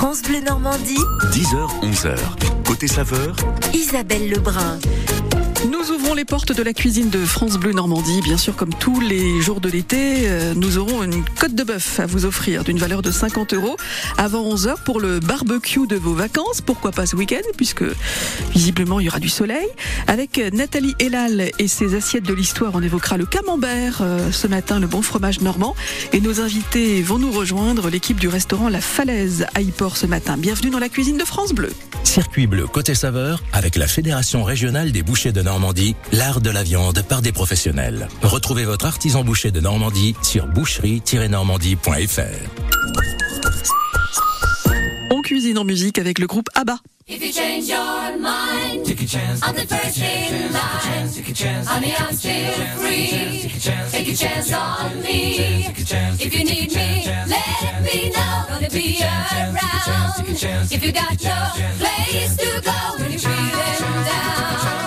France Bleu Normandie. 10h, 11h. Côté saveur, Isabelle Lebrun. Nous ouvrons les portes de la cuisine de France Bleu Normandie. Bien sûr, comme tous les jours de l'été, euh, nous aurons une côte de bœuf à vous offrir d'une valeur de 50 euros avant 11h pour le barbecue de vos vacances. Pourquoi pas ce week-end puisque visiblement il y aura du soleil. Avec Nathalie Elal et ses assiettes de l'histoire, on évoquera le camembert euh, ce matin, le bon fromage normand. Et nos invités vont nous rejoindre l'équipe du restaurant La Falaise à Yport ce matin. Bienvenue dans la cuisine de France Bleu. Circuit bleu le côté saveur avec la Fédération régionale des bouchers de Normandie, l'art de la viande par des professionnels. Retrouvez votre artisan boucher de Normandie sur boucherie-normandie.fr. On cuisine en musique avec le groupe ABBA. If you change your mind, take a chance. on the first in line. Take a chance. Honey, I'm still free. Take a chance on me. If you need me, let me know. Gonna be around. If you got no place to go when you're feeling down.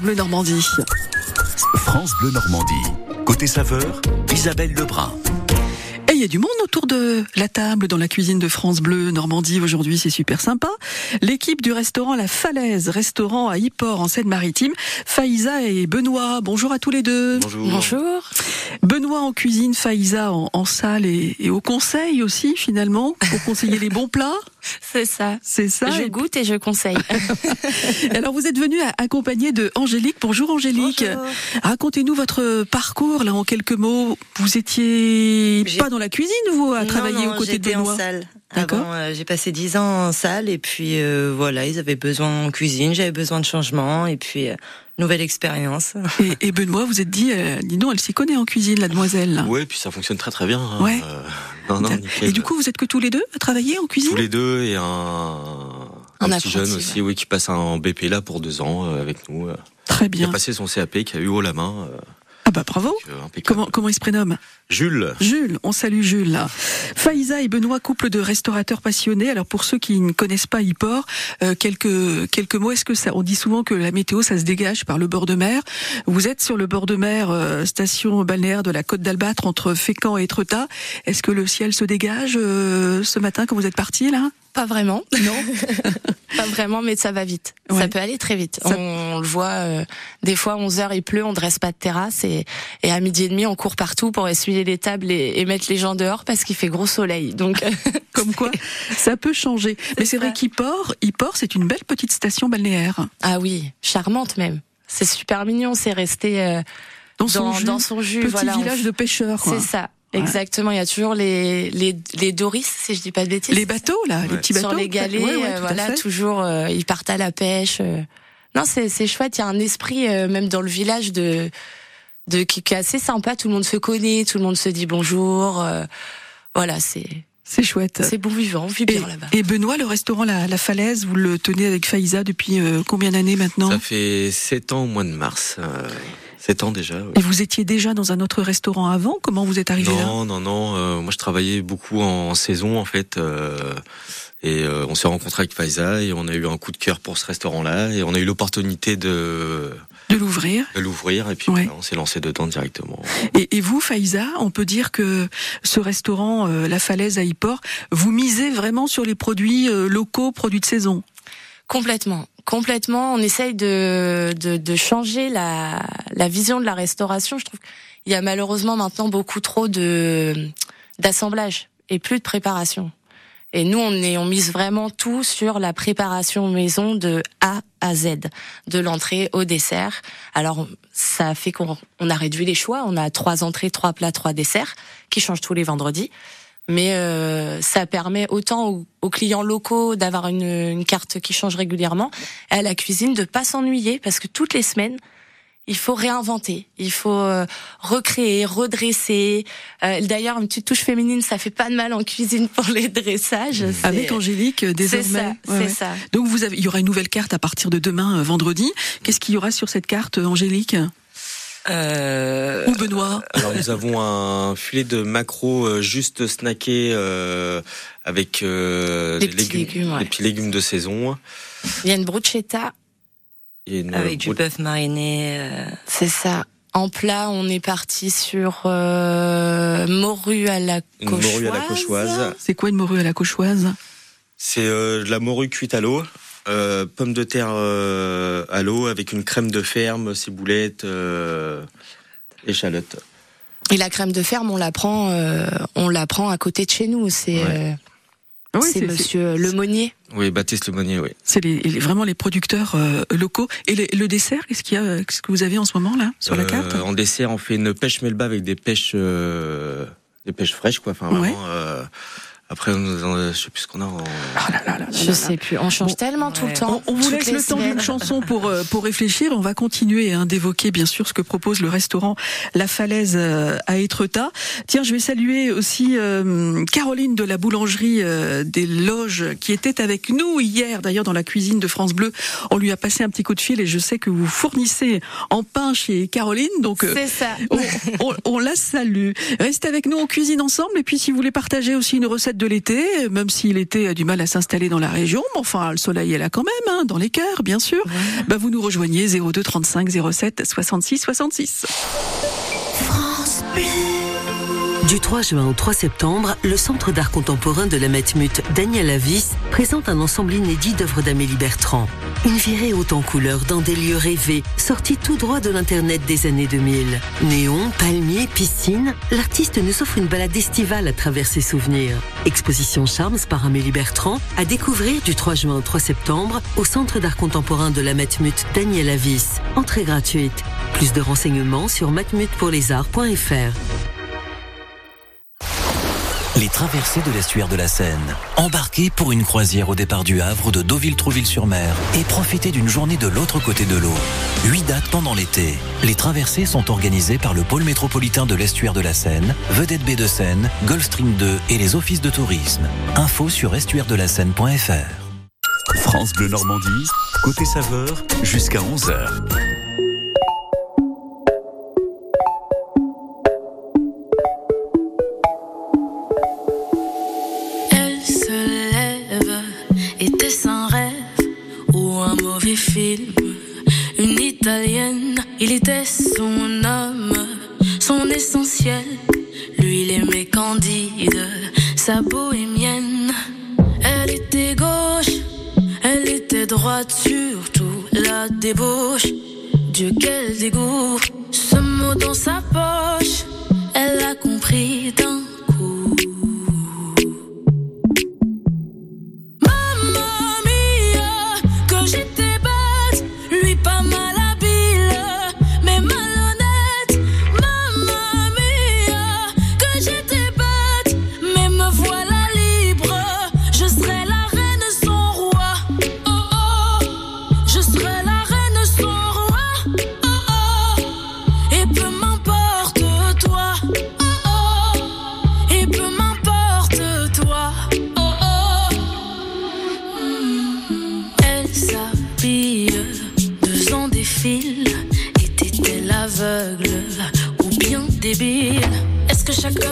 France Bleu Normandie. France Bleu Normandie. Côté saveur, Isabelle Lebrun. Et il y a du monde autour de la table dans la cuisine de France Bleu Normandie aujourd'hui, c'est super sympa. L'équipe du restaurant La Falaise, restaurant à Yport en Seine-Maritime, Faïza et Benoît. Bonjour à tous les deux. Bonjour. Benoît en cuisine, Faïza en, salle et, au conseil aussi finalement pour conseiller les bons plats. C'est ça. C'est ça. Je Et- goûte et je conseille. Alors vous êtes venu accompagné de Angélique. Bonjour Angélique. Racontez-nous votre parcours là en quelques mots. Vous étiez pas dans la cuisine vous à Non, travailler non, aux côtés de j'étais Benoît en salle. D'accord. Euh, j'ai passé dix ans en salle et puis euh, voilà, ils avaient besoin en cuisine, j'avais besoin de changement et puis euh, nouvelle expérience. Et, et Benoît, vous êtes dit, euh, dis donc, elle s'y connaît en cuisine, la demoiselle. Ouais, puis ça fonctionne très très bien. hein. Ouais. Euh, non, non, nickel. Et du coup, vous êtes que tous les deux à travailler en cuisine? Tous les deux et un, un Un petit apprenti, jeune aussi, oui, qui passe un BP là pour deux ans euh, avec nous. euh, Très qui a bien. passé son CAP, qui a eu haut la main. euh, Ah bah bravo. euh. Comment, comment il se prénomme? Jules. Jules, on salue Jules. Là. Faïza et Benoît, couple de restaurateurs passionnés. Alors pour ceux qui ne connaissent pas Yport, euh, quelques quelques mots. Est-ce que ça On dit souvent que la météo, ça se dégage par le bord de mer? Vous êtes sur le bord de mer, euh, station balnéaire de la Côte d'Albâtre entre Fécamp et Etretat. Est-ce que le ciel se dégage euh, ce matin quand vous êtes parti là? Pas vraiment. Non. Pas vraiment, mais ça va vite. Ouais. Ça peut aller très vite. Ça- On, le voit, euh, des fois, 11 heures, il pleut, on dresse pas de terrasse et, et à midi et demi, on court partout pour essuyer les tables et, et mettre les gens dehors parce qu'il fait gros soleil. Donc, Comme quoi, ça peut changer. Mais c'est vrai qu'Yport, Yport, c'est une belle petite station balnéaire. ah oui, charmante même. C'est super mignon, c'est resté euh, Dans son jus, dans son jus. petit voilà, on village de pêcheurs. C'est ça. Ouais. Exactement, il y a toujours les, les, les Doris, si je dis pas de bêtises. Les bateaux, là, les petits bateaux. sur les galets, Ouais, ouais, euh, voilà, toujours euh, ils partent à la pêche. euh. Non, c'est c'est chouette. Il y a un esprit euh, même dans le village de de qui, qui est assez sympa. Tout le monde se connaît, tout le monde se dit bonjour. euh, voilà, c'est C'est chouette. c'est bon vivant, on vit bien là-bas. et Benoît, le restaurant la, la Falaise, vous le tenez avec Faïza depuis euh, combien d'années maintenant? Ça fait sept ans au mois de mars. Euh, sept ans déjà. Et vous étiez déjà dans un autre restaurant avant? Comment vous êtes arrivé là? Non, non, non. euh, moi, je travaillais beaucoup en saison, en fait. euh, et euh, on s'est rencontré avec Faiza et on a eu un coup de cœur pour ce restaurant-là. Et on a eu l'opportunité de, De l'ouvrir de l'ouvrir. Et puis, Ouais. voilà, on s'est lancé dedans directement. et, et vous, Faïza, on peut dire que ce restaurant, euh, La Falaise à Yport, vous misez vraiment sur les produits euh, locaux, produits de saison? Complètement, complètement. On essaye de de, de changer la la vision de la restauration. Je trouve qu'il y a malheureusement maintenant beaucoup trop de d'assemblage et plus de préparation. Et nous, on est, on mise vraiment tout sur la préparation maison de A à Z, de l'entrée au dessert. Alors, ça fait qu'on on a réduit les choix. On a trois entrées, trois plats, trois desserts qui changent tous les vendredis. Mais euh, ça permet autant aux, aux clients locaux d'avoir une, une carte qui change régulièrement, et à la cuisine de pas s'ennuyer parce que toutes les semaines, il faut réinventer, il faut euh, recréer, redresser. Euh, D'ailleurs, une petite touche féminine, ça fait pas de mal en cuisine pour les dressages. C'est- Avec Angélique, euh, C'est désormais. ça, Ouais, c'est ouais. ça. Donc vous avez, il y aura une nouvelle carte à partir de demain, euh, vendredi. Qu'est-ce qu'il y aura sur cette carte, Angélique? Euh, Ou Benoît Alors, nous avons un filet de maquereau euh, juste snacké euh, avec euh, Des des petits légumes, ouais. des petits légumes de saison. Il y a une bruschetta, Et une avec du brou- bœuf mariné. euh, c'est ça. En plat, on est parti sur euh, morue à la une cochoise. morue à la cochoise. C'est quoi une morue à la cochoise? C'est euh, de la morue cuite à l'eau, euh, pommes de terre euh, à l'eau avec une crème de ferme, ciboulettes, euh, échalotes. Et la crème de ferme, on la prend, euh, on la prend à côté de chez nous. C'est Ouais. Oui, c'est Monsieur Lemonnier. Oui, Baptiste Lemonnier, oui. C'est les, les- vraiment les producteurs euh, locaux. Et le, le dessert, qu'est-ce qu'il y a Qu'est-ce que vous avez en ce moment là sur la carte? En dessert, on fait une pêche melba avec des pêches, euh, des pêches fraîches, quoi. Enfin, Ouais. vraiment. euh, après, nous en- je sais plus ce qu'on a. En... Oh là là là là Je là. sais plus. On change Bon, tellement tout le temps. On, on vous laisse le temps d'une chanson pour euh, pour réfléchir. On va continuer hein, d'évoquer bien sûr ce que propose le restaurant La Falaise euh, à Étretat. Tiens, je vais saluer aussi euh, Caroline de la boulangerie euh, des Loges qui était avec nous hier d'ailleurs dans la cuisine de France Bleu. On lui a passé un petit coup de fil et je sais que vous fournissez en pain chez Caroline, donc. euh, C'est ça. on, on- on la salue. Restez avec nous, on cuisine ensemble. Et puis, si vous voulez partager aussi une recette de l'été, même si l'été a du mal à s'installer dans la région, mais enfin, le soleil est là quand même, hein, dans les cœurs, bien sûr. Bah, vous nous rejoignez 02 35 07 66 66. Du 3 juin au 3 septembre, le Centre d'art contemporain de la Matmut Daniel Avis présente un ensemble inédit d'œuvres d'Amélie Bertrand. Une virée haute en couleurs dans des lieux rêvés, sortis tout droit de l'Internet des années 2000. Néon, palmiers, piscine, l'artiste nous offre une balade estivale à travers ses souvenirs. Exposition Charms par Amélie Bertrand à découvrir du 3 juin au 3 septembre au Centre d'art contemporain de la Matmut Daniel Avis. Entrée gratuite. Plus de renseignements sur matmutpourlesarts.fr. Les traversées de l'estuaire de la Seine. Embarquez pour une croisière au départ du Havre de Deauville-Trouville-sur-Mer et profitez d'une journée de l'autre côté de l'eau. Huit dates pendant l'été. Les traversées sont organisées par le pôle métropolitain de l'estuaire de la Seine, Vedette Baie de Seine, Gulfstream 2 et les offices de tourisme. Info sur estuairedelaseine.fr. France Bleu Normandie, côté saveur, jusqu'à 11h. Il était son homme, son essentiel. Lui, il aimait Candide, sa bohémienne. Elle était gauche, elle était droite, surtout la débauche. Dieu, quel dégoût, ce mot dans sa poche, elle a compris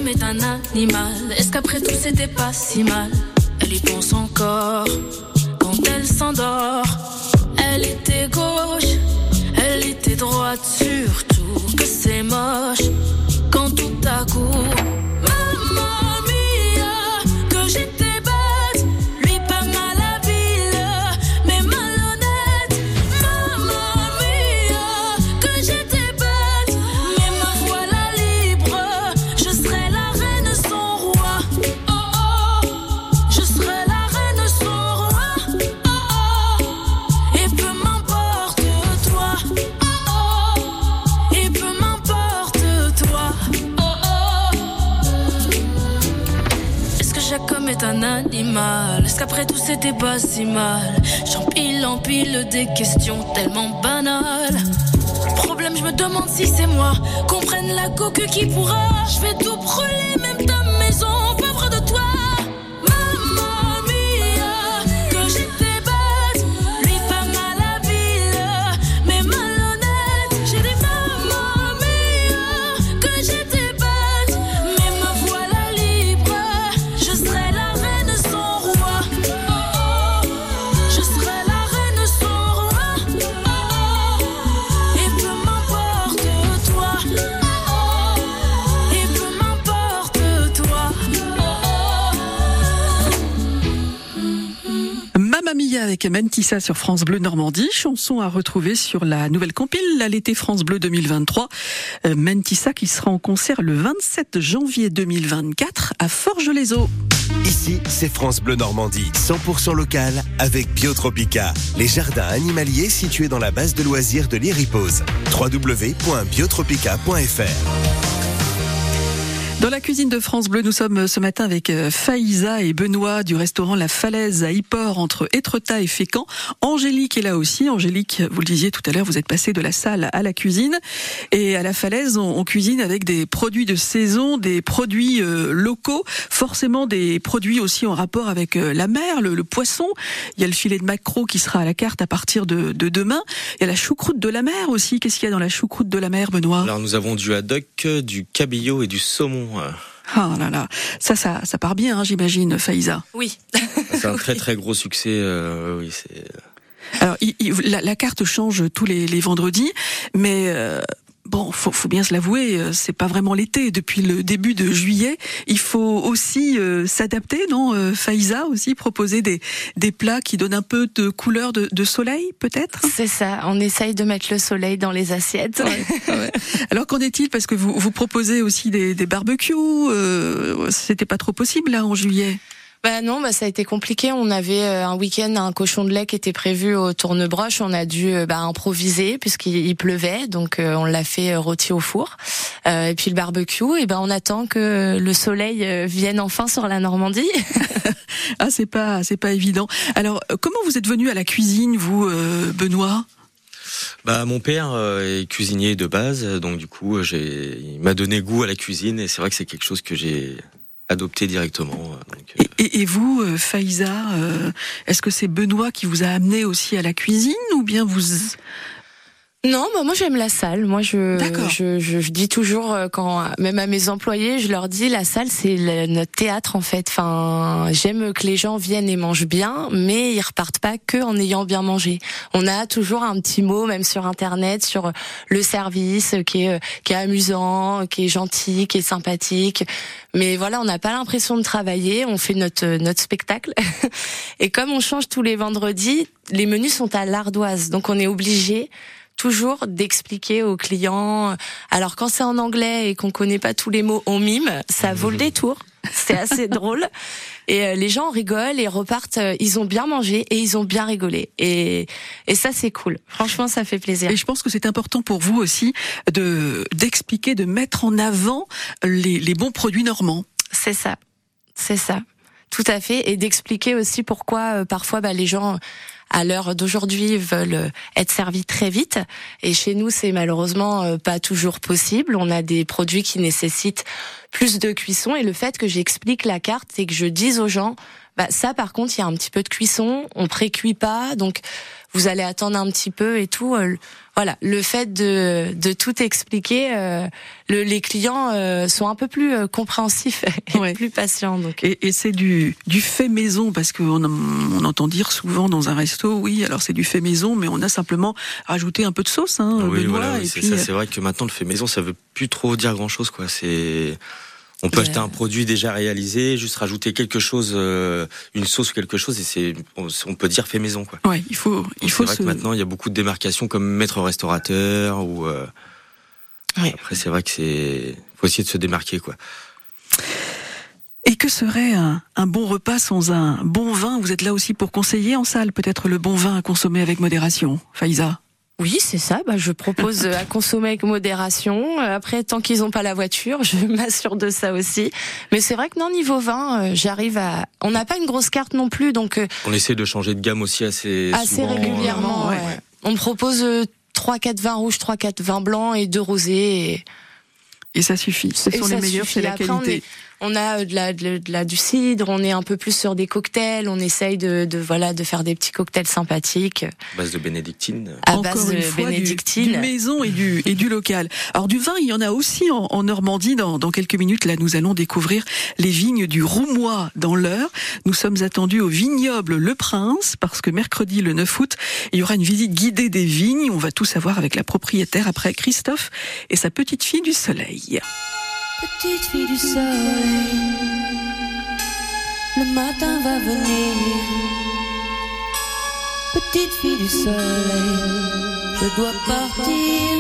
est un animal Est-ce qu'après tout c'était pas si mal? Elle y pense encore quand elle s'endort. Elle était gauche, elle était droite, surtout que c'est moche quand tout à coup. Animal Est-ce qu'après tout c'était pas si mal? J'empile, empile des questions tellement banales. Problème, je me demande si c'est moi. Qu'on prenne la coque qui pourra. Je vais tout brûler, même avec Mentissa sur France Bleu Normandie, chanson à retrouver sur la nouvelle compile, l'été France Bleu 2023. Euh, Mentissa qui sera en concert le 27 janvier 2024 à Forges-les-Eaux. Ici, c'est France Bleu Normandie, 100% local avec Biotropica, les jardins animaliers situés dans la base de loisirs de l'Iripose. www.biotropica.fr Dans la cuisine de France Bleu, nous sommes ce matin avec euh, Faïza et Benoît du restaurant La Falaise à Yport entre Étretat et Fécamp. Angélique est là aussi. Angélique, vous le disiez tout à l'heure, vous êtes passée de la salle à la cuisine. Et à La Falaise, on, cuisine avec des produits de saison, des produits euh, locaux, forcément des produits aussi en rapport avec euh, la mer, le, le poisson. Il y a le filet de maquereau qui sera à la carte à partir de, de demain. Il y a la choucroute de la mer aussi. Qu'est-ce qu'il y a dans la choucroute de la mer, Benoît? Alors nous avons du haddock, du cabillaud et du saumon. Euh. Ah là là, ça, ça, ça part bien, hein, j'imagine, Faïza. Oui. C'est un très très gros succès. euh, oui, c'est. Alors, il- il- la, la carte change tous les, les vendredis, mais euh, bon, faut, faut bien se l'avouer, euh, c'est pas vraiment l'été. Depuis le début de juillet, il faut aussi euh, s'adapter, non euh, Faïza aussi proposer des des plats qui donnent un peu de couleur de, de soleil, peut-être? C'est ça. On essaye de mettre le soleil dans les assiettes. Alors qu'en est-il? Parce que vous vous proposez aussi des, des barbecues. Euh, C'était pas trop possible là en juillet. Bah non, bah ça a été compliqué. On avait euh, un week-end un cochon de lait qui était prévu au tournebroche. On a dû euh, bah, improviser puisqu'il il pleuvait, donc euh, on l'a fait rôti au four. Euh, et puis le barbecue, et ben on attend que le soleil vienne enfin sur la Normandie. Ah, c'est pas c'est pas évident. Alors comment vous êtes venu à la cuisine, vous, euh, Benoît? Bah mon père est cuisinier de base, donc du coup j'ai il m'a donné goût à la cuisine et c'est vrai que c'est quelque chose que j'ai adopté directement. euh, donc, euh, Et, et vous, euh, Faïza, est-ce que c'est Benoît qui vous a amené aussi à la cuisine ou bien vous Non, bah moi j'aime la salle. Moi je, je, je, je dis toujours euh, quand même à mes employés, je leur dis la salle c'est le- notre théâtre en fait. Enfin, j'aime que les gens viennent et mangent bien, mais ils repartent pas que en ayant bien mangé. On a toujours un petit mot même sur internet sur le service euh, qui est euh, qui est amusant, qui est gentil, qui est sympathique. Mais voilà, on n'a pas l'impression de travailler, on fait notre notre spectacle. et comme on change tous les vendredis, les menus sont à l'ardoise, donc on est obligé toujours d'expliquer aux clients. Alors quand c'est en anglais et qu'on connaît pas tous les mots, on mime, ça vaut le détour. C'est assez drôle. Et euh, les gens rigolent et repartent. euh, ils ont bien mangé et ils ont bien rigolé. Et, et ça c'est cool. Franchement, ça fait plaisir. Et je pense que c'est important pour vous aussi de d'expliquer, de mettre en avant les, les bons produits normands. C'est ça, c'est ça, tout à fait, et d'expliquer aussi pourquoi euh, parfois bah, les gens à l'heure d'aujourd'hui veulent être servis très vite, et chez nous c'est malheureusement euh, pas toujours possible. On a des produits qui nécessitent plus de cuisson, et le fait que j'explique la carte et que je dise aux gens, bah ça par contre il y a un petit peu de cuisson, on précuit pas, donc vous allez attendre un petit peu et tout. euh, voilà, le fait de, de tout expliquer, euh, le, les clients euh, sont un peu plus euh, compréhensifs et Ouais. plus patients. Donc. Et, et c'est du, du fait maison, parce qu'on on entend dire souvent dans un resto, oui, alors c'est du fait maison, mais on a simplement rajouté un peu de sauce, hein, oui, Benoît, voilà, oui, et c'est puis, ça. euh, C'est vrai que maintenant le fait maison, ça veut plus trop dire grand chose, quoi. C'est on peut Ouais. acheter un produit déjà réalisé, juste rajouter quelque chose, euh, une sauce ou quelque chose, et c'est on, peut dire fait maison, quoi. ouais, il faut, il faut c'est vrai se... que maintenant il y a beaucoup de démarcations comme maître restaurateur ou. euh. Après c'est vrai que c'est faut essayer de se démarquer, quoi. Et que serait un, un bon repas sans un bon vin? Vous êtes là aussi pour conseiller en salle, peut-être le bon vin à consommer avec modération, Faïza. Oui, c'est ça. Bah, je propose à consommer avec modération. Euh, Après, tant qu'ils n'ont pas la voiture, je m'assure de ça aussi. Mais c'est vrai que non, niveau vin, euh, j'arrive à. On n'a pas une grosse carte non plus, donc euh, On essaie de changer de gamme aussi assez assez souvent, régulièrement. euh, ouais. On propose euh, trois, quatre vins rouges, trois, quatre vins blancs et deux rosés. Et... Et ça suffit. Ce Et sont ça les meilleurs, c'est la qualité. On a euh, de la, de, de la du cidre, on est un peu plus sur des cocktails, on essaye de, de voilà de faire des petits cocktails sympathiques base de bénédictine. à Encore base une de fois, du- bénédictine. Du, maison et du, et du local. Alors du vin, il y en a aussi en, en Normandie. Dans, dans quelques minutes, là, nous allons découvrir les vignes du Roumois dans l'heure. Nous sommes attendus au vignoble Le Prince parce que mercredi, le 9 août, il y aura une visite guidée des vignes. On va tout savoir avec la propriétaire après Christophe et sa petite fille du soleil. Petite fille du soleil, le matin va venir. Petite fille du soleil, je dois partir.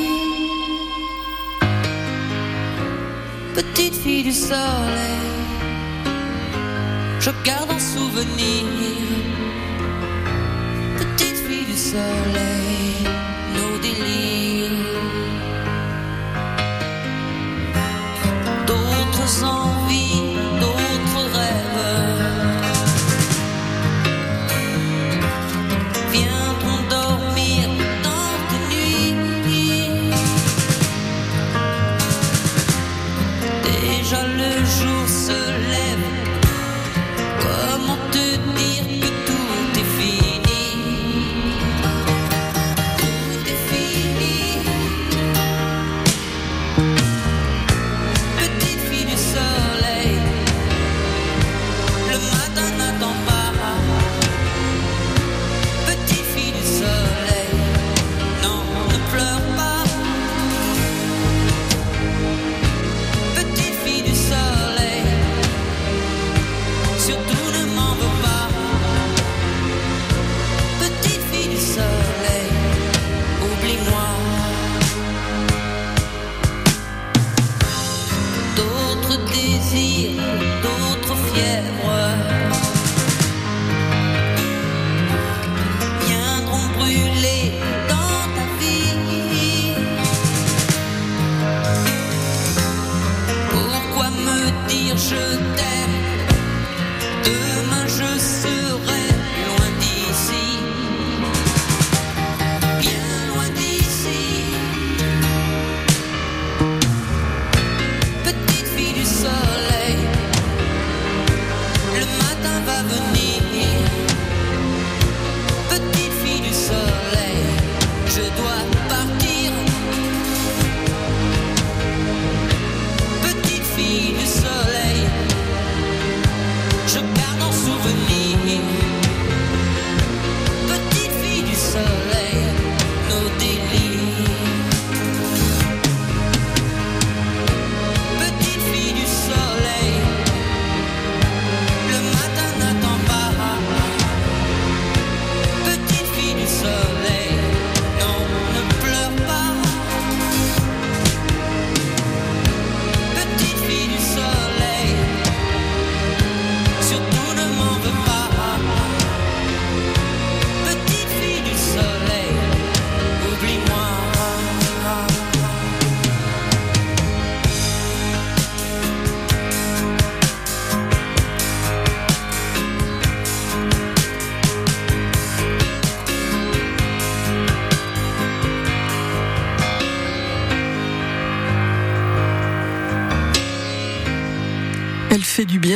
Petite fille du soleil, je garde un souvenir. Petite fille du soleil,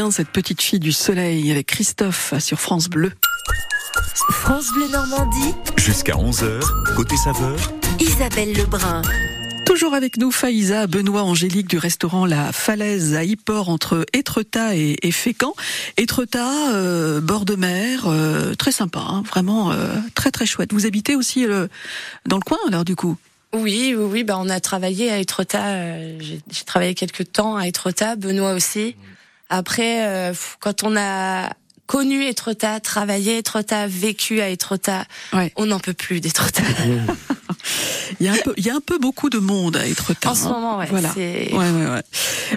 bien, cette petite fille du soleil, avec Christophe sur France Bleu. France Bleu Normandie, Jusqu'à 11h, côté saveur, Isabelle Lebrun. Toujours avec nous, Faïza, Benoît Angélique du restaurant La Falaise à Yport entre Étretat et, et Fécamp. Étretat, euh, bord de mer, euh, très sympa, hein, vraiment euh, très très chouette. Vous habitez aussi euh, dans le coin alors du coup? Oui, oui, oui. Bah, on a travaillé à Étretat. euh, J'ai j'ai travaillé quelques temps à Étretat. Benoît aussi. Après, euh, quand on a connu Étretat, travaillé à Étretat, vécu à Étretat, on n'en peut plus d'Étretat. Il y a un peu, il y a un peu beaucoup de monde à Étretat. En ce hein. moment, ouais, Voilà. c'est- Ouais, ouais, ouais.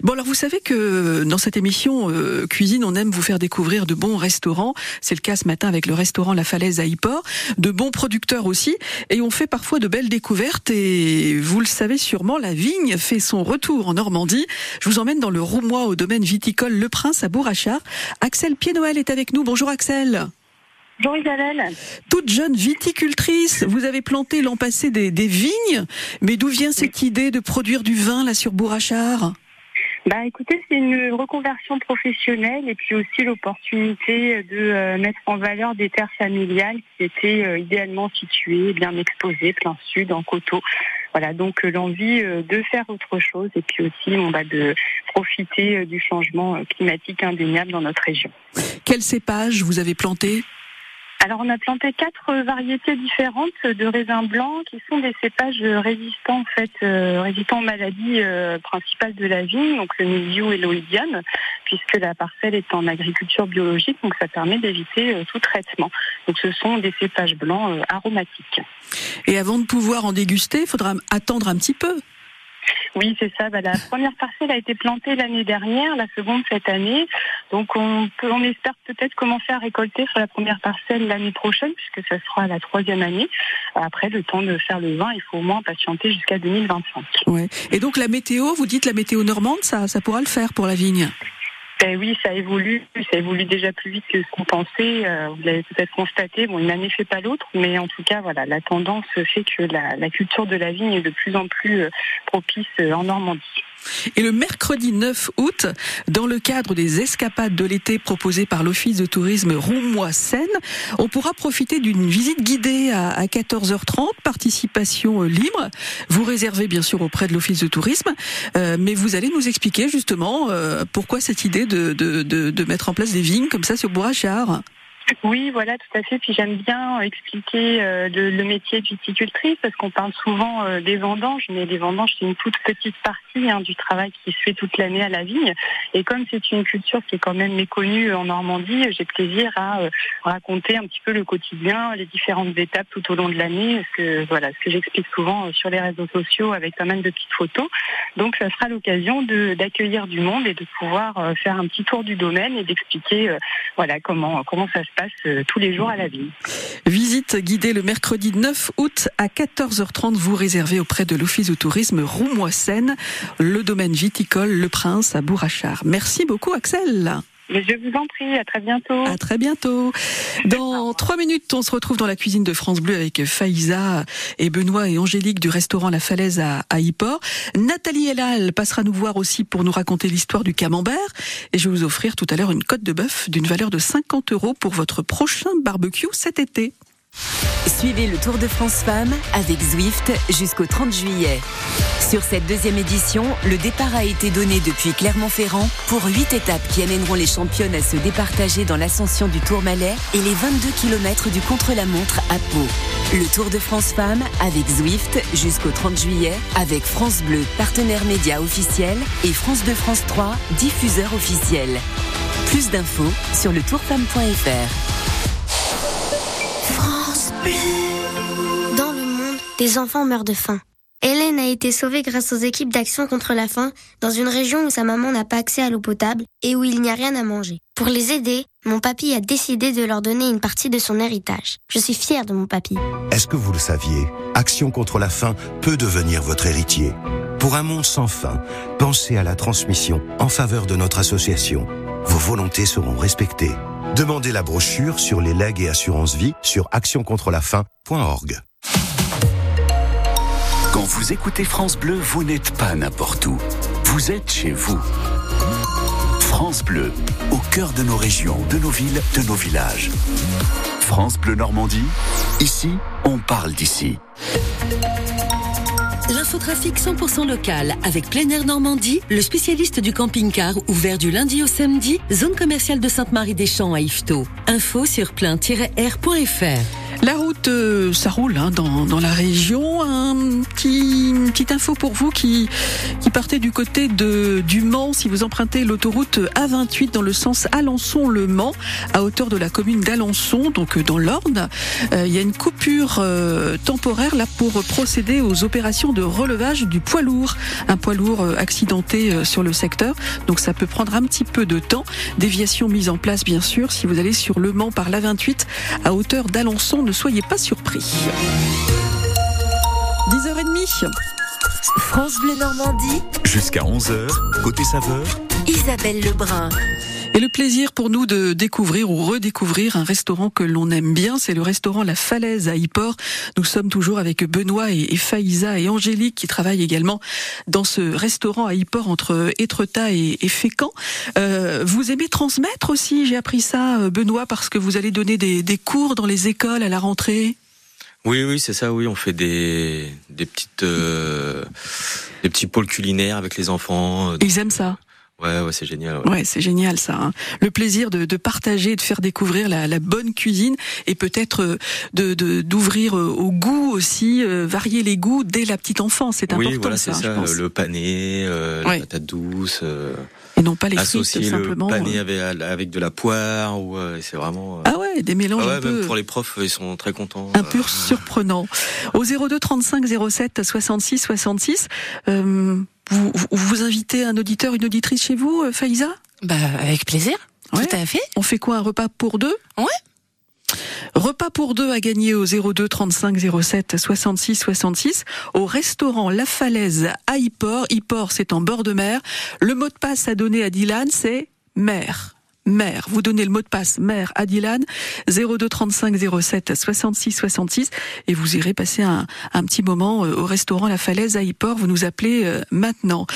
Bon, alors vous savez que dans cette émission euh, cuisine, on aime vous faire découvrir de bons restaurants. C'est le cas ce matin avec le restaurant La Falaise à Yport, de bons producteurs aussi, et on fait parfois de belles découvertes. Et vous le savez sûrement, la vigne fait son retour en Normandie. Je vous emmène dans le Roumois au domaine viticole Le Prince à Bourrachard. Axel Pied-Noël est avec nous. Bonjour Axel. Bonjour Isabelle. Toute jeune viticultrice, vous avez planté l'an passé des, des vignes, mais d'où vient cette idée de produire du vin là sur Bourrachard? Bah écoutez, c'est une reconversion professionnelle et puis aussi l'opportunité de euh, mettre en valeur des terres familiales qui étaient euh, idéalement situées, bien exposées, plein sud, en coteau. Voilà, donc euh, l'envie euh, de faire autre chose et puis aussi bon, bah, de profiter euh, du changement climatique indéniable dans notre région. Quel cépage vous avez planté? Alors on a planté quatre variétés différentes de raisins blancs qui sont des cépages résistants en fait euh, résistants aux maladies euh, principales de la vigne, donc le mildiou et l'oïdium, puisque la parcelle est en agriculture biologique, donc ça permet d'éviter euh, tout traitement. Donc ce sont des cépages blancs aromatiques. Et avant de pouvoir en déguster, il faudra attendre un petit peu. Oui, c'est ça. Bah, la première parcelle a été plantée l'année dernière, la seconde cette année. Donc on, peut, on espère peut-être commencer à récolter sur la première parcelle l'année prochaine, puisque ça sera la troisième année. Après, le temps de faire le vin, il faut au moins patienter jusqu'à 2025. Ouais. Et donc la météo, vous dites la météo normande, ça, ça pourra le faire pour la vigne Ben oui, ça évolue, ça évolue déjà plus vite que ce qu'on pensait. Euh, vous l'avez peut-être constaté. Bon, une année fait pas l'autre, mais en tout cas, voilà, la tendance fait que la, la culture de la vigne est de plus en plus euh, propice euh, en Normandie. Et le mercredi 9 août, dans le cadre des escapades de l'été proposées par l'Office de tourisme Roumois-Seine, on pourra profiter d'une visite guidée à, à 14h30, participation euh, libre. Vous réservez bien sûr auprès de l'Office de tourisme, euh, mais vous allez nous expliquer justement euh, pourquoi cette idée de mettre en place des vignes comme ça sur Bourrachard? Oui, voilà, tout à fait. Puis j'aime bien expliquer euh, le, métier de viticultrice parce qu'on parle souvent euh, des vendanges, mais les vendanges c'est une toute petite partie hein, du travail qui se fait toute l'année à la vigne. Et comme c'est une culture qui est quand même méconnue en Normandie, j'ai plaisir à euh, raconter un petit peu le quotidien, les différentes étapes tout au long de l'année. Ce que voilà, ce que j'explique souvent euh, sur les réseaux sociaux avec pas mal de petites photos. Donc ça sera l'occasion d'accueillir du monde et de pouvoir euh, faire un petit tour du domaine et d'expliquer euh, voilà comment comment ça se passe euh, tous les jours à la vigne. Visite guidée le mercredi 9 août à 14h30. Vous réservez auprès de l'Office de tourisme Roumois-Seine, le domaine viticole Le Prince à Bourrachard. Merci beaucoup Axel. Mais je vous en prie, à très bientôt. À très bientôt. Dans trois minutes, on se retrouve dans la cuisine de France Bleu avec Faïza et Benoît et Angélique du restaurant La Falaise à, à Yport. Nathalie Elal passera nous voir aussi pour nous raconter l'histoire du camembert. Et je vais vous offrir tout à l'heure une côte de bœuf d'une valeur de 50 euros pour votre prochain barbecue cet été. Suivez le Tour de France Femmes avec Zwift jusqu'au 30 juillet. Sur cette deuxième édition, le départ a été donné depuis Clermont-Ferrand pour 8 étapes qui amèneront les championnes à se départager dans l'ascension du Tourmalet et les 22 km du contre-la-montre à Pau. Le Tour de France Femmes avec Zwift jusqu'au 30 juillet avec France Bleu, partenaire média officiel et France 2 France 3, diffuseur officiel. Plus d'infos sur le tourfemme.fr. Dans le monde, des enfants meurent de faim. Hélène a été sauvée grâce aux équipes d'action contre la faim dans une région où sa maman n'a pas accès à l'eau potable et où il n'y a rien à manger. Pour les aider, mon papy a décidé de leur donner une partie de son héritage. Je suis fière de mon papy. Est-ce que vous le saviez? Action contre la faim peut devenir votre héritier. Pour un monde sans faim, pensez à la transmission en faveur de notre association. Vos volontés seront respectées. Demandez la brochure sur les legs et assurances vie sur actioncontrelafaim.org. Quand vous écoutez France Bleu, vous n'êtes pas n'importe où. Vous êtes chez vous. France Bleu, au cœur de nos régions, de nos villes, de nos villages. France Bleu Normandie, ici, on parle d'ici. L'infotrafic 100% local avec Plein Air Normandie, le spécialiste du camping-car ouvert du lundi au samedi, zone commerciale de Sainte-Marie-des-Champs à Yvetot. Info sur plein-air.fr. La route, euh, ça roule hein, dans, la région. Un petit, une petite info pour vous qui, qui partez du côté de, du Mans. Si vous empruntez l'autoroute A28 dans le sens Alençon-Le Mans, à hauteur de la commune d'Alençon, donc euh, dans l'Orne, euh, il y a une coupure temporaire là pour procéder aux opérations de relevage du poids lourd. Un poids lourd accidenté sur le secteur. Donc ça peut prendre un petit peu de temps. Déviation mise en place, bien sûr. Si vous allez sur Le Mans par l'A28 à hauteur d'Alençon, ne soyez pas surpris. 10h30. France Bleu Normandie, Jusqu'à 11h, côté saveur, Isabelle Lebrun. Et le plaisir pour nous de découvrir ou redécouvrir un restaurant que l'on aime bien, c'est le restaurant La Falaise à Yport. Nous sommes toujours avec Benoît et, Faïza et Angélique qui travaillent également dans ce restaurant à Yport entre Étretat et, Fécamp. Euh, vous aimez transmettre aussi, j'ai appris ça, euh, Benoît, parce que vous allez donner des, des cours dans les écoles à la rentrée? Oui, oui, c'est ça. Oui, on fait des des petites euh, des petits pôles culinaires avec les enfants. Ils aiment ça? Ouais, ouais, c'est génial. ouais. Ouais, c'est génial ça. hein. Le plaisir de, de partager, de faire découvrir la, la bonne cuisine et peut-être euh, de d'ouvrir euh, au goût aussi, euh, varier les goûts dès la petite enfance. C'est important Oui, voilà, c'est ça, je ça. pense. Le pané, euh, Ouais. la patate douce. euh, Et non pas les frites associer simplement. le pané euh. avec, avec de la poire ou euh, c'est vraiment. Ah ouais, des mélanges ah ouais, un peu. même pour les profs, ils sont très contents. un peu surprenant. Au 02 35 07 66 66, euh, vous, vous, invitez un auditeur, une auditrice chez vous, euh, Faïza Bah, avec plaisir. Tout à fait. On fait quoi, un repas pour deux? Ouais. Repas pour deux à gagner au 02 35 07 66 66 au restaurant La Falaise à Yport. Yport, c'est en bord de mer. Le mot de passe à donner à Dylan, c'est mer. Mère, vous donnez le mot de passe mère à Dylan 02 35 07 66 66 et vous irez passer un, un petit moment euh, au restaurant La Falaise à Yport. Vous nous appelez euh, maintenant.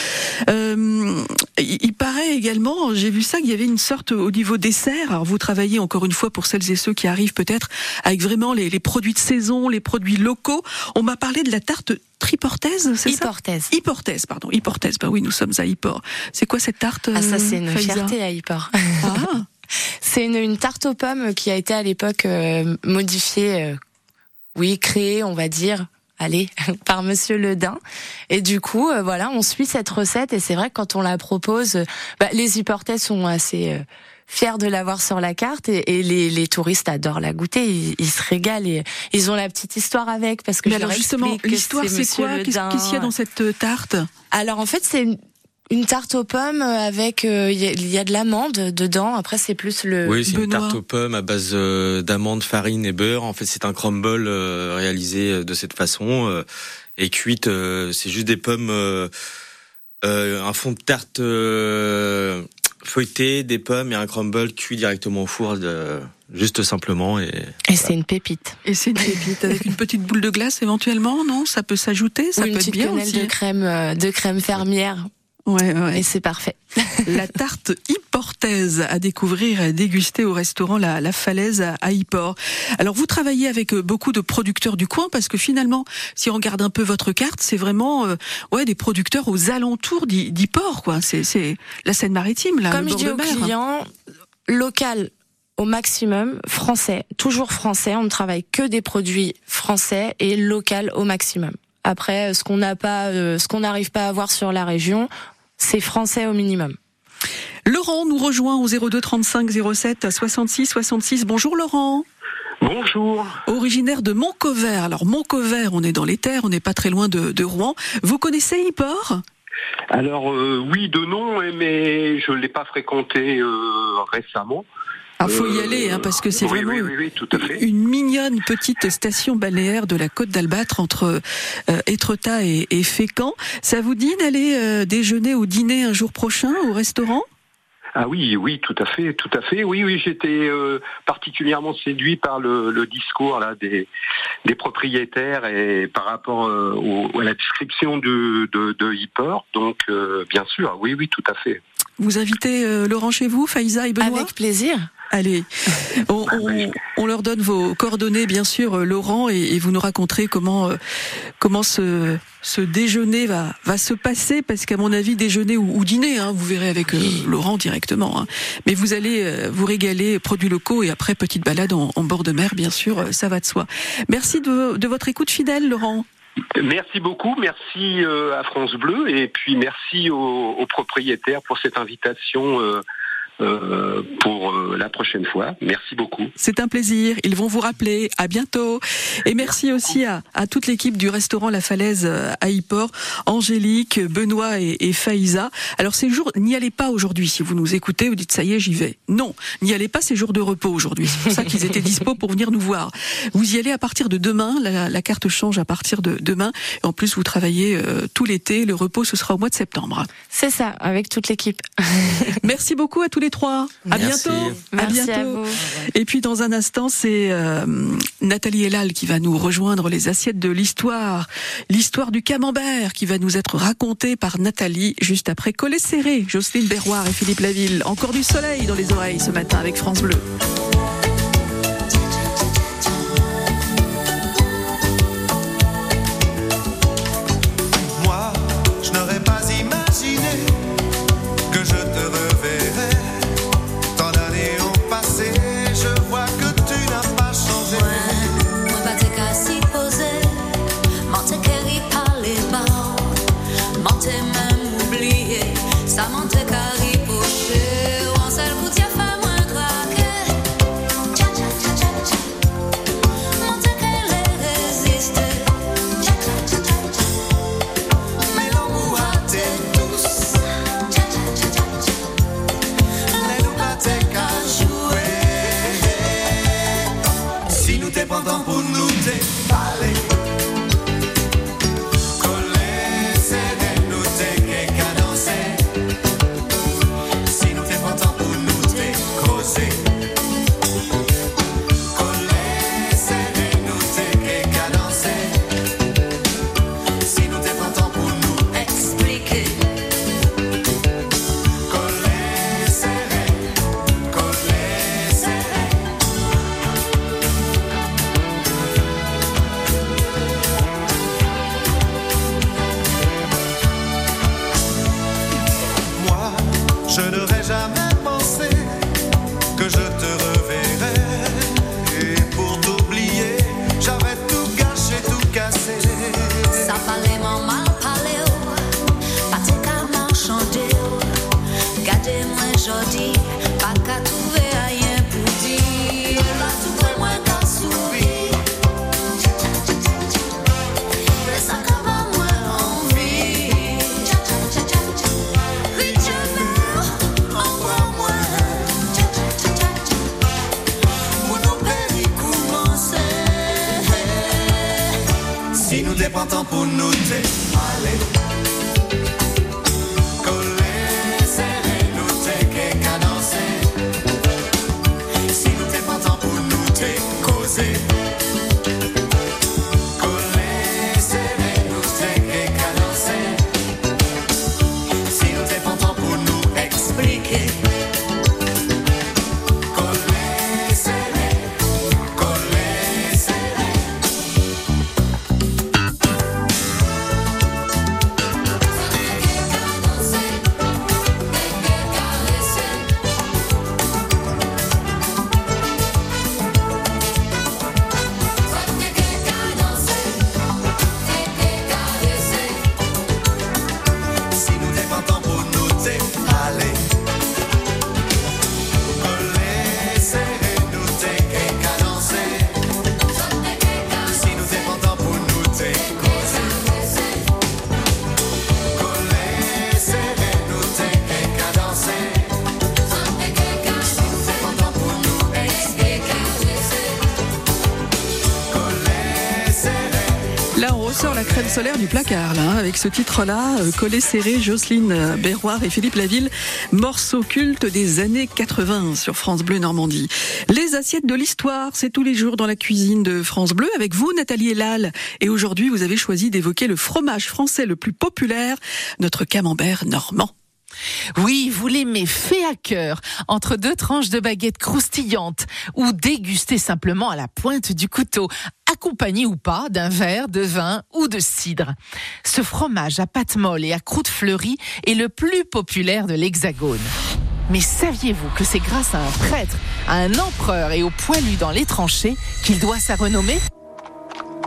Euh, il, paraît également, j'ai vu ça, qu'il y avait une sorte au niveau dessert. Alors vous travaillez encore une fois pour celles et ceux qui arrivent peut-être avec vraiment les, les produits de saison, les produits locaux. On m'a parlé de la tarte triportaise, c'est ça Hyportaise. Hyportaise, pardon. Hyportaise. Bah oui, nous sommes à Yport. C'est quoi cette tarte Ah, ça, euh, c'est une Faiza fierté à Yport. Ah. C'est une, une tarte aux pommes qui a été à l'époque euh, modifiée, euh, oui, créée, on va dire. Allez, par Monsieur Ledin. Et du coup, euh, voilà, on suit cette recette. Et c'est vrai que quand on la propose, euh, bah, les Hyportais sont assez euh, fiers de l'avoir sur la carte. Et, et les, les touristes adorent la goûter. Ils, ils se régalent et ils ont la petite histoire avec parce que Mais je alors leur justement, l'histoire c'est quoi? Qu'est-ce qu'il y a dans cette euh, tarte? Alors en fait, c'est une, une tarte aux pommes avec euh, il y, a- il y a de l'amande dedans. Après, c'est plus le Oui, c'est une tarte aux pommes à base euh, d'amandes, farine et beurre. En fait, c'est un crumble euh, réalisé euh, de cette façon euh, et cuite. euh, c'est juste des pommes, euh, euh, un fond de tarte euh, feuilleté, des pommes et un crumble cuit directement au four, de, juste simplement. Et, Et c'est une pépite. Et c'est une pépite avec une petite boule de glace éventuellement, non? Ça peut s'ajouter, ça Ou une peut être bien aussi. de crème, euh, de crème fermière. Ouais, ouais. Et c'est parfait. La tarte Yportaise à découvrir et à déguster au restaurant La, La Falaise à- à Yport. Alors vous travaillez avec euh, beaucoup de producteurs du coin parce que finalement, si on regarde un peu votre carte, c'est vraiment euh, ouais des producteurs aux alentours d'Yport, quoi. C'est la Seine-Maritime, là. Comme le je bord dis de aux mer. clients, local au maximum, français, toujours français. On ne travaille que des produits français et local au maximum. Après, ce qu'on n'a pas, euh, ce qu'on n'arrive pas à avoir sur la région, c'est français au minimum. Laurent nous rejoint au 02 35 07 66 66. Bonjour Laurent. Bonjour. Originaire de Montcovert. Alors Montcovert, on est dans les terres, on n'est pas très loin de, de Rouen. Vous connaissez Yport? Alors euh, oui, de nom, mais je ne l'ai pas fréquenté euh, récemment. Ah, faut y aller, hein, parce que c'est oui, vraiment oui, oui, oui, tout à fait. une mignonne petite station balnéaire de la côte d'Albâtre entre euh, Étretat et, et Fécamp. Ça vous dit d'aller euh, déjeuner ou dîner un jour prochain au restaurant? Ah oui, oui, tout à fait, tout à fait. Oui, oui, j'étais euh, particulièrement séduit par le, le discours là des, des propriétaires et par rapport euh, au- à la description de, de, de Hippor. Donc, euh, bien sûr, oui, oui, tout à fait. Vous invitez euh, Laurent chez vous, Faïza et Benoît? Avec plaisir. Allez, on, on- on leur donne vos coordonnées, bien sûr, euh, Laurent, et, et vous nous raconterez comment euh, comment ce, ce déjeuner va va se passer, parce qu'à mon avis, déjeuner ou, ou dîner, hein, vous verrez avec euh, Laurent directement. hein. Mais vous allez euh, vous régaler, produits locaux, et après petite balade en, en bord de mer, bien sûr, euh, ça va de soi. Merci de, de votre écoute fidèle, Laurent. Merci beaucoup, merci euh, à France Bleu et puis merci aux, aux propriétaires pour cette invitation euh, pour euh, la prochaine fois. Merci beaucoup. C'est un plaisir. Ils vont vous rappeler. À bientôt. Et merci aussi à, à toute l'équipe du restaurant La Falaise euh, à Yport, Angélique, Benoît et, et Faïza. Alors ces jours, n'y allez pas aujourd'hui. Si vous nous écoutez, vous dites ça y est, j'y vais. Non, n'y allez pas. C'est jour de repos aujourd'hui. C'est pour ça qu'ils étaient dispo pour venir nous voir. Vous y allez à partir de demain. La, la carte change à partir de demain. Et en plus, vous travaillez euh, tout l'été. Le repos, ce sera au mois de septembre. C'est ça, avec toute l'équipe. Merci beaucoup à tous les trois. À Merci. bientôt. Merci à vous. Et puis dans un instant, c'est euh, Nathalie Elal qui va nous rejoindre les assiettes de l'histoire, l'histoire du camembert qui va nous être racontée par Nathalie juste après Collet Serré, Jocelyne Berroir et Philippe Laville. Encore du soleil dans les oreilles ce matin avec France Bleu. Nous t'es solaire du placard, hein, avec ce titre-là, euh, collé serré, Jocelyne euh, Berroir et Philippe Laville, morceau culte des années 80 sur France Bleu Normandie. Les assiettes de l'histoire, c'est tous les jours dans la cuisine de France Bleu, avec vous, Nathalie Elal. Et aujourd'hui, vous avez choisi d'évoquer le fromage français le plus populaire, notre camembert normand. Oui, vous l'aimez fait à cœur, entre deux tranches de baguette croustillantes, ou déguster simplement à la pointe du couteau, accompagné ou pas d'un verre de vin ou de cidre. Ce fromage à pâte molle et à croûte fleurie est le plus populaire de l'Hexagone. Mais saviez-vous que c'est grâce à un prêtre, à un empereur et au poilu dans les tranchées qu'il doit sa renommée?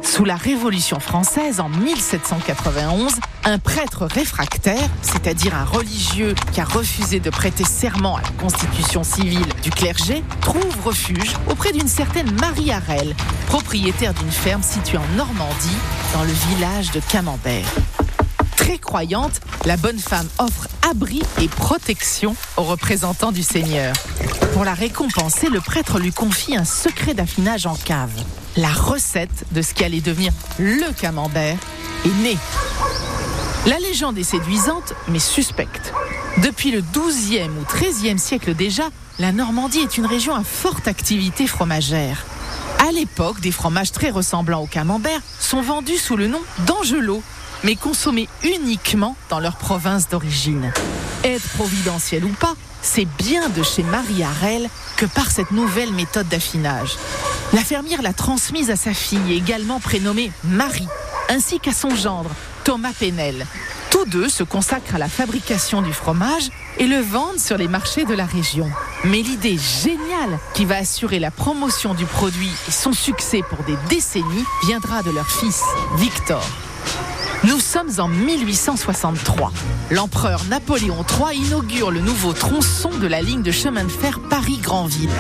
Sous la Révolution française en 1791, un prêtre réfractaire, c'est-à-dire un religieux qui a refusé de prêter serment à la constitution civile du clergé, trouve refuge auprès d'une certaine Marie Harel, propriétaire d'une ferme située en Normandie, dans le village de Camembert. Très croyante, la bonne femme offre abri et protection aux représentants du Seigneur. Pour la récompenser, le prêtre lui confie un secret d'affinage en cave. La recette de ce qui allait devenir le camembert est née. La légende est séduisante, mais suspecte. Depuis le 12e ou 13e siècle déjà, la Normandie est une région à forte activité fromagère. À l'époque, des fromages très ressemblants au camembert sont vendus sous le nom d'angelot, mais consommés uniquement dans leur province d'origine. Aide providentielle ou pas, c'est bien de chez Marie Harel que par cette nouvelle méthode d'affinage. La fermière l'a transmise à sa fille, également prénommée Marie, ainsi qu'à son gendre, Thomas Penel. Tous deux se consacrent à la fabrication du fromage et le vendent sur les marchés de la région. Mais l'idée géniale qui va assurer la promotion du produit et son succès pour des décennies viendra de leur fils, Victor. Nous sommes en 1863. L'empereur Napoléon III inaugure le nouveau tronçon de la ligne de chemin de fer Paris-Granville.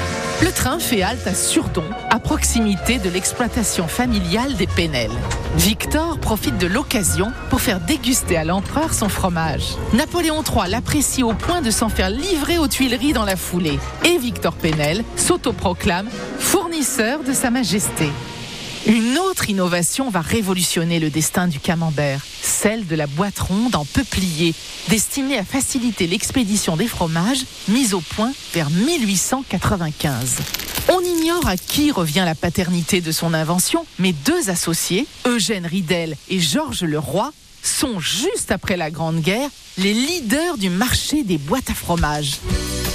Le train fait halte à Surdon, à proximité de l'exploitation familiale des Penel. Victor profite de l'occasion pour faire déguster à l'empereur son fromage. Napoléon III l'apprécie au point de s'en faire livrer aux Tuileries dans la foulée. Et Victor Penel s'autoproclame fournisseur de Sa Majesté. Une autre innovation va révolutionner le destin du camembert, celle de la boîte ronde en peuplier, destinée à faciliter l'expédition des fromages, mise au point vers 1895. On ignore à qui revient la paternité de son invention, mais deux associés, Eugène Ridel et Georges Leroy, sont juste après la Grande Guerre les leaders du marché des boîtes à fromage.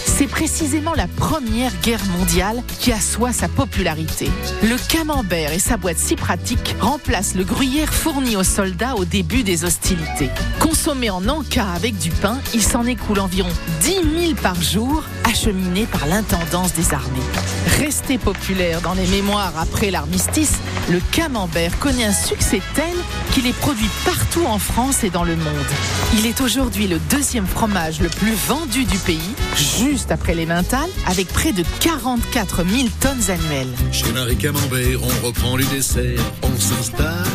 C'est précisément la Première Guerre mondiale qui assoit sa popularité. Le camembert et sa boîte si pratique remplacent le gruyère fourni aux soldats au début des hostilités. Consommé en encas avec du pain, il s'en écoule environ 10 000 par jour, acheminés par l'intendance des armées. Resté populaire dans les mémoires après l'armistice, le camembert connaît un succès tel qu'il est produit partout en France et dans le monde. Il est aujourd'hui le deuxième fromage le plus vendu du pays, juste après les Mentales, avec près de 44 000 tonnes annuelles. Chez Marie Camembert, on reprend les desserts, on s'installe.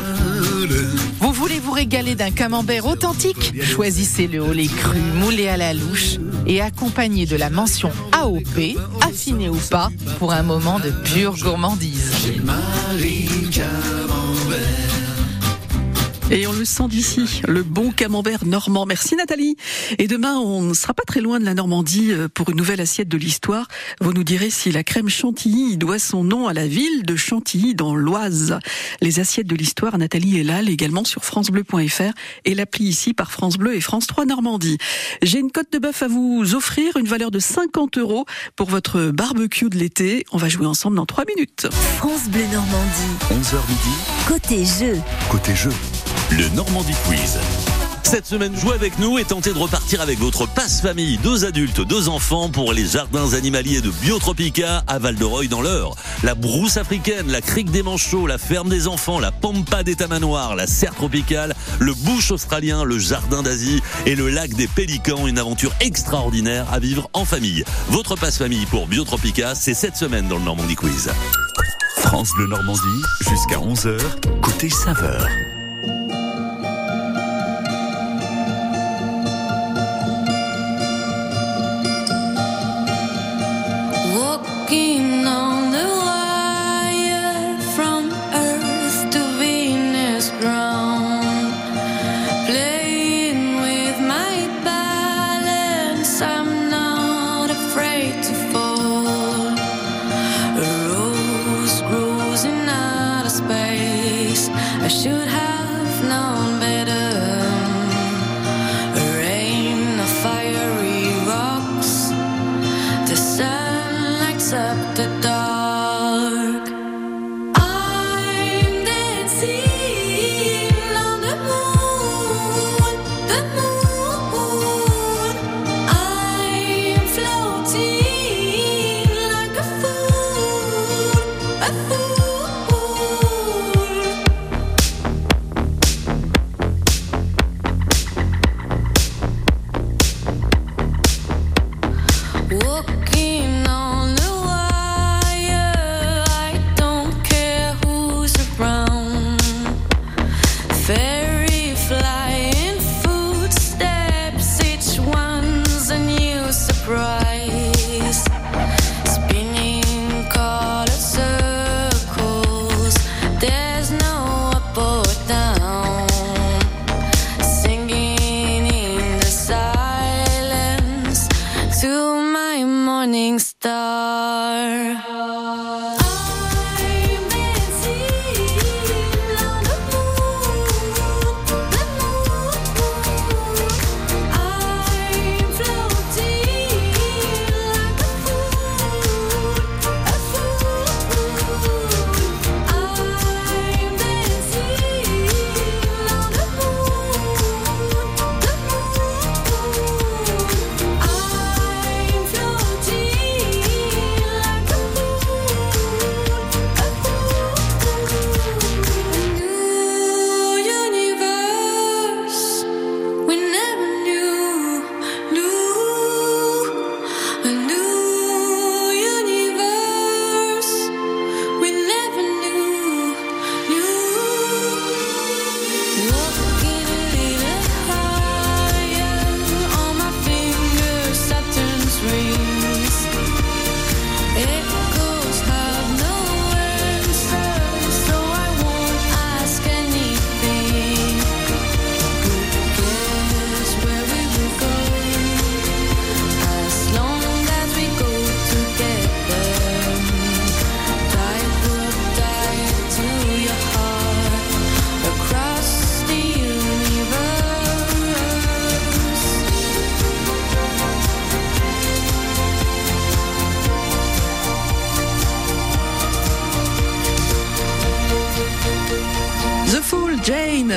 Vous voulez vous régaler d'un camembert authentique? Choisissez le au lait cru, moulé à la louche et accompagné de la mention AOP, affiné ou pas, pour un moment de pure gourmandise. Chez Marie Camembert. Et on le sent d'ici, le bon camembert normand. Merci Nathalie. Et demain, on ne sera pas très loin de la Normandie euh, pour une nouvelle assiette de l'histoire. Vous nous direz si la crème chantilly doit son nom à la ville de Chantilly dans l'Oise. Les assiettes de l'histoire, Nathalie est là, également sur francebleu.fr et l'appli ici par France Bleu et France 3 Normandie. J'ai une côte de bœuf à vous offrir, une valeur de 50 euros pour votre barbecue de l'été. On va jouer ensemble dans 3 minutes. France Bleu Normandie. 11h midi, Côté jeu. côté jeu, le Normandie Quiz. Cette semaine, jouez avec nous et tentez de repartir avec votre passe-famille, deux adultes, deux enfants pour les jardins animaliers de Biotropica à Val-de-Reuil dans l'Eure. La brousse africaine, la crique des manchots, la ferme des enfants, la pampa des tamanoirs, la serre tropicale, le bush australien, le jardin d'Asie et le lac des pélicans, une aventure extraordinaire à vivre en famille. Votre passe-famille pour Biotropica, c'est cette semaine dans le Normandie Quiz. France Bleu Normandie, jusqu'à 11h, côté saveur.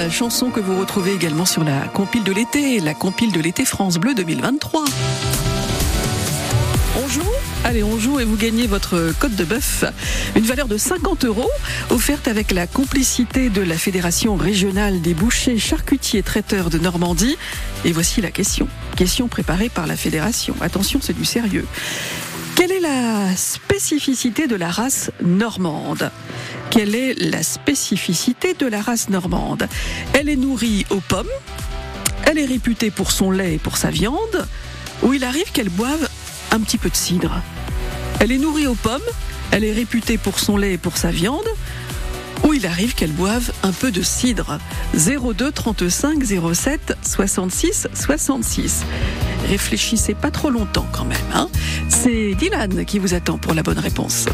Chanson que vous retrouvez également sur la compile de l'été, la compile de l'été France Bleu 2023. On joue? Allez, on joue et vous gagnez votre code de bœuf. Une valeur de 50 euros, offerte avec la complicité de la Fédération régionale des bouchers, charcutiers, traiteurs de Normandie. Et voici la question. Question préparée par la Fédération. Attention, c'est du sérieux. Quelle est la spécificité de la race normande? Quelle est la spécificité de la race normande? Elle est nourrie aux pommes, elle est réputée pour son lait et pour sa viande, ou il arrive qu'elle boive un petit peu de cidre. Elle est nourrie aux pommes, elle est réputée pour son lait et pour sa viande, il arrive qu'elle boive un peu de cidre. 02 35 07 66 66. Réfléchissez pas trop longtemps quand même. Hein C'est Dylan qui vous attend pour la bonne réponse.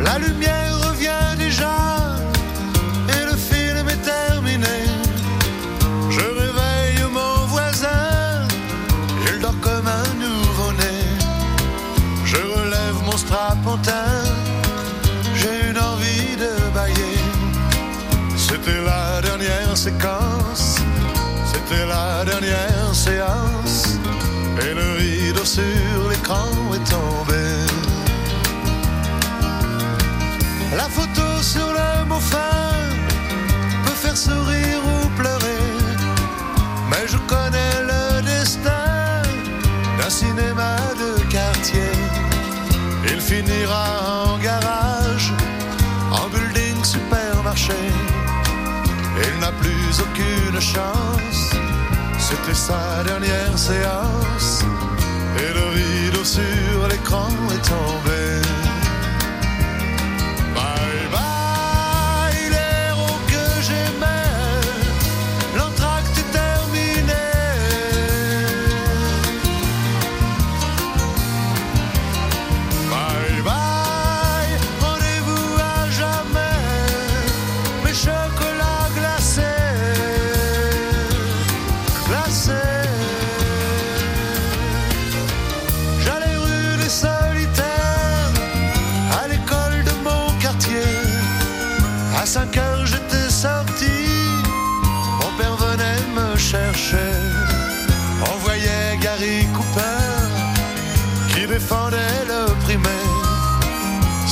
La lumière revient déjà c'était la dernière séance. Et le rideau sur l'écran est tombé. La photo sur le mot fin peut faire sourire ou pleurer. Mais je connais le destin d'un cinéma de quartier. Il finira en garage, en building supermarché. Il n'a plus aucune chance. C'était sa dernière séance. Et le rideau sur l'écran est tombé.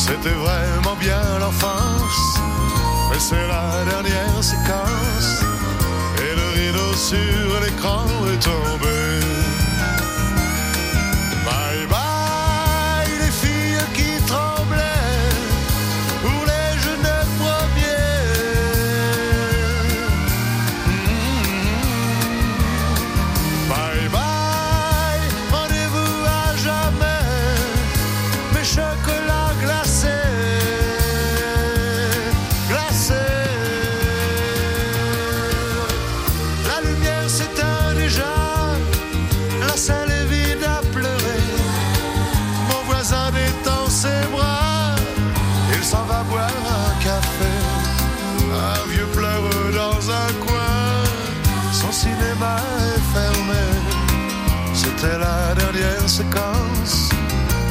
C'était vraiment bien l'enfance, mais c'est la dernière séquence. Et le rideau sur l'écran est.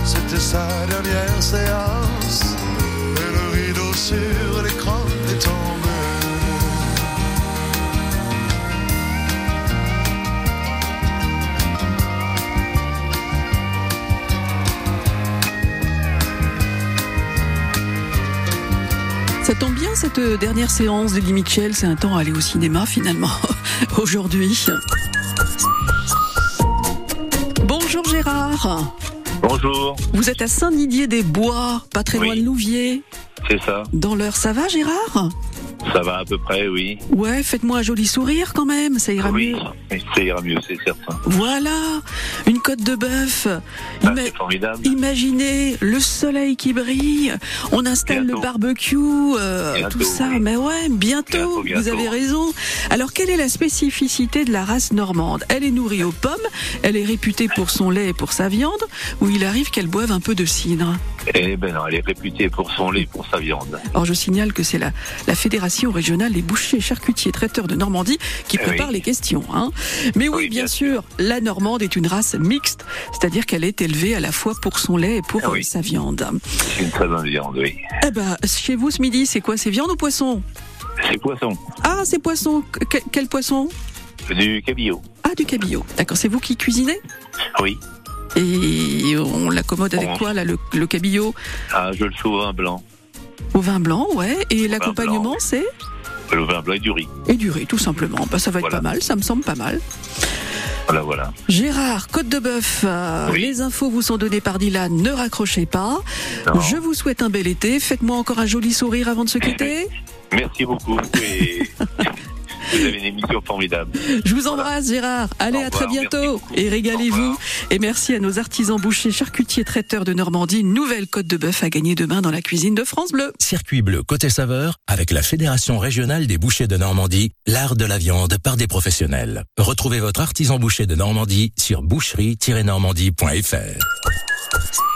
c'était sa dernière séance. Et le rideau sur l'écran est tombé. Ça tombe bien cette dernière séance de Lee Mitchell, c'est un temps à aller au cinéma finalement aujourd'hui. Bonjour Vous êtes à Saint-Didier-des-Bois, pas très loin de Louviers. c'est ça. Dans l'heure, ça va Gérard? Ça va à peu près, oui. Ouais, faites-moi un joli sourire quand même, ça ira oui, mieux. mais ça ira mieux, c'est certain. Voilà, une côte de bœuf. Ah, Ima- formidable. Imaginez le soleil qui brille, on installe le barbecue, euh, Bientôt, tout ça. oui. Mais ouais, bientôt, Bientôt, vous avez raison. Alors, quelle est la spécificité de la race normande? Elle est nourrie aux pommes, elle est réputée pour son lait et pour sa viande, ou il arrive qu'elle boive un peu de cidre? Eh ben non, elle est réputée pour son lait, pour sa viande. Or, je signale que c'est la, la Fédération régionale des bouchers, charcutiers, traiteurs de Normandie qui Eh prépare oui. les questions. Hein. Mais oui, bien, sûr, la Normande est une race mixte, c'est-à-dire qu'elle est élevée à la fois pour son lait et pour Ah oui. euh, sa viande. C'est une très bonne viande, oui. Eh ben, chez vous ce midi, c'est quoi C'est viande ou poisson? C'est poisson, Ah, c'est poisson. Que- quel poisson? Du cabillaud. Ah, du cabillaud. D'accord, c'est vous qui cuisinez? Oui. Et on l'accommode avec Bon. quoi, là, le, le cabillaud? Ah, je le au vin blanc. Au vin blanc, ouais. Et l'accompagnement, c'est Le vin blanc et du riz. Et du riz, tout simplement. Bah, ça va être Voilà. pas mal, ça me semble pas mal. Voilà, voilà. Gérard, Côte de Bœuf, euh, les infos vous sont données par Dylan, ne raccrochez pas. Non. Je vous souhaite un bel été, faites-moi encore un joli sourire avant de se quitter. Merci beaucoup. Et vous avez une émission formidable. Je vous embrasse Gérard, allez à très bientôt et régalez-vous. Et merci à nos artisans bouchers, charcutiers, traiteurs de Normandie, une nouvelle Côte de Bœuf à gagner demain dans la cuisine de France Bleu. Circuit bleu côté saveur avec la Fédération régionale des bouchers de Normandie, l'art de la viande par des professionnels. Retrouvez votre artisan boucher de Normandie sur boucherie-normandie.fr.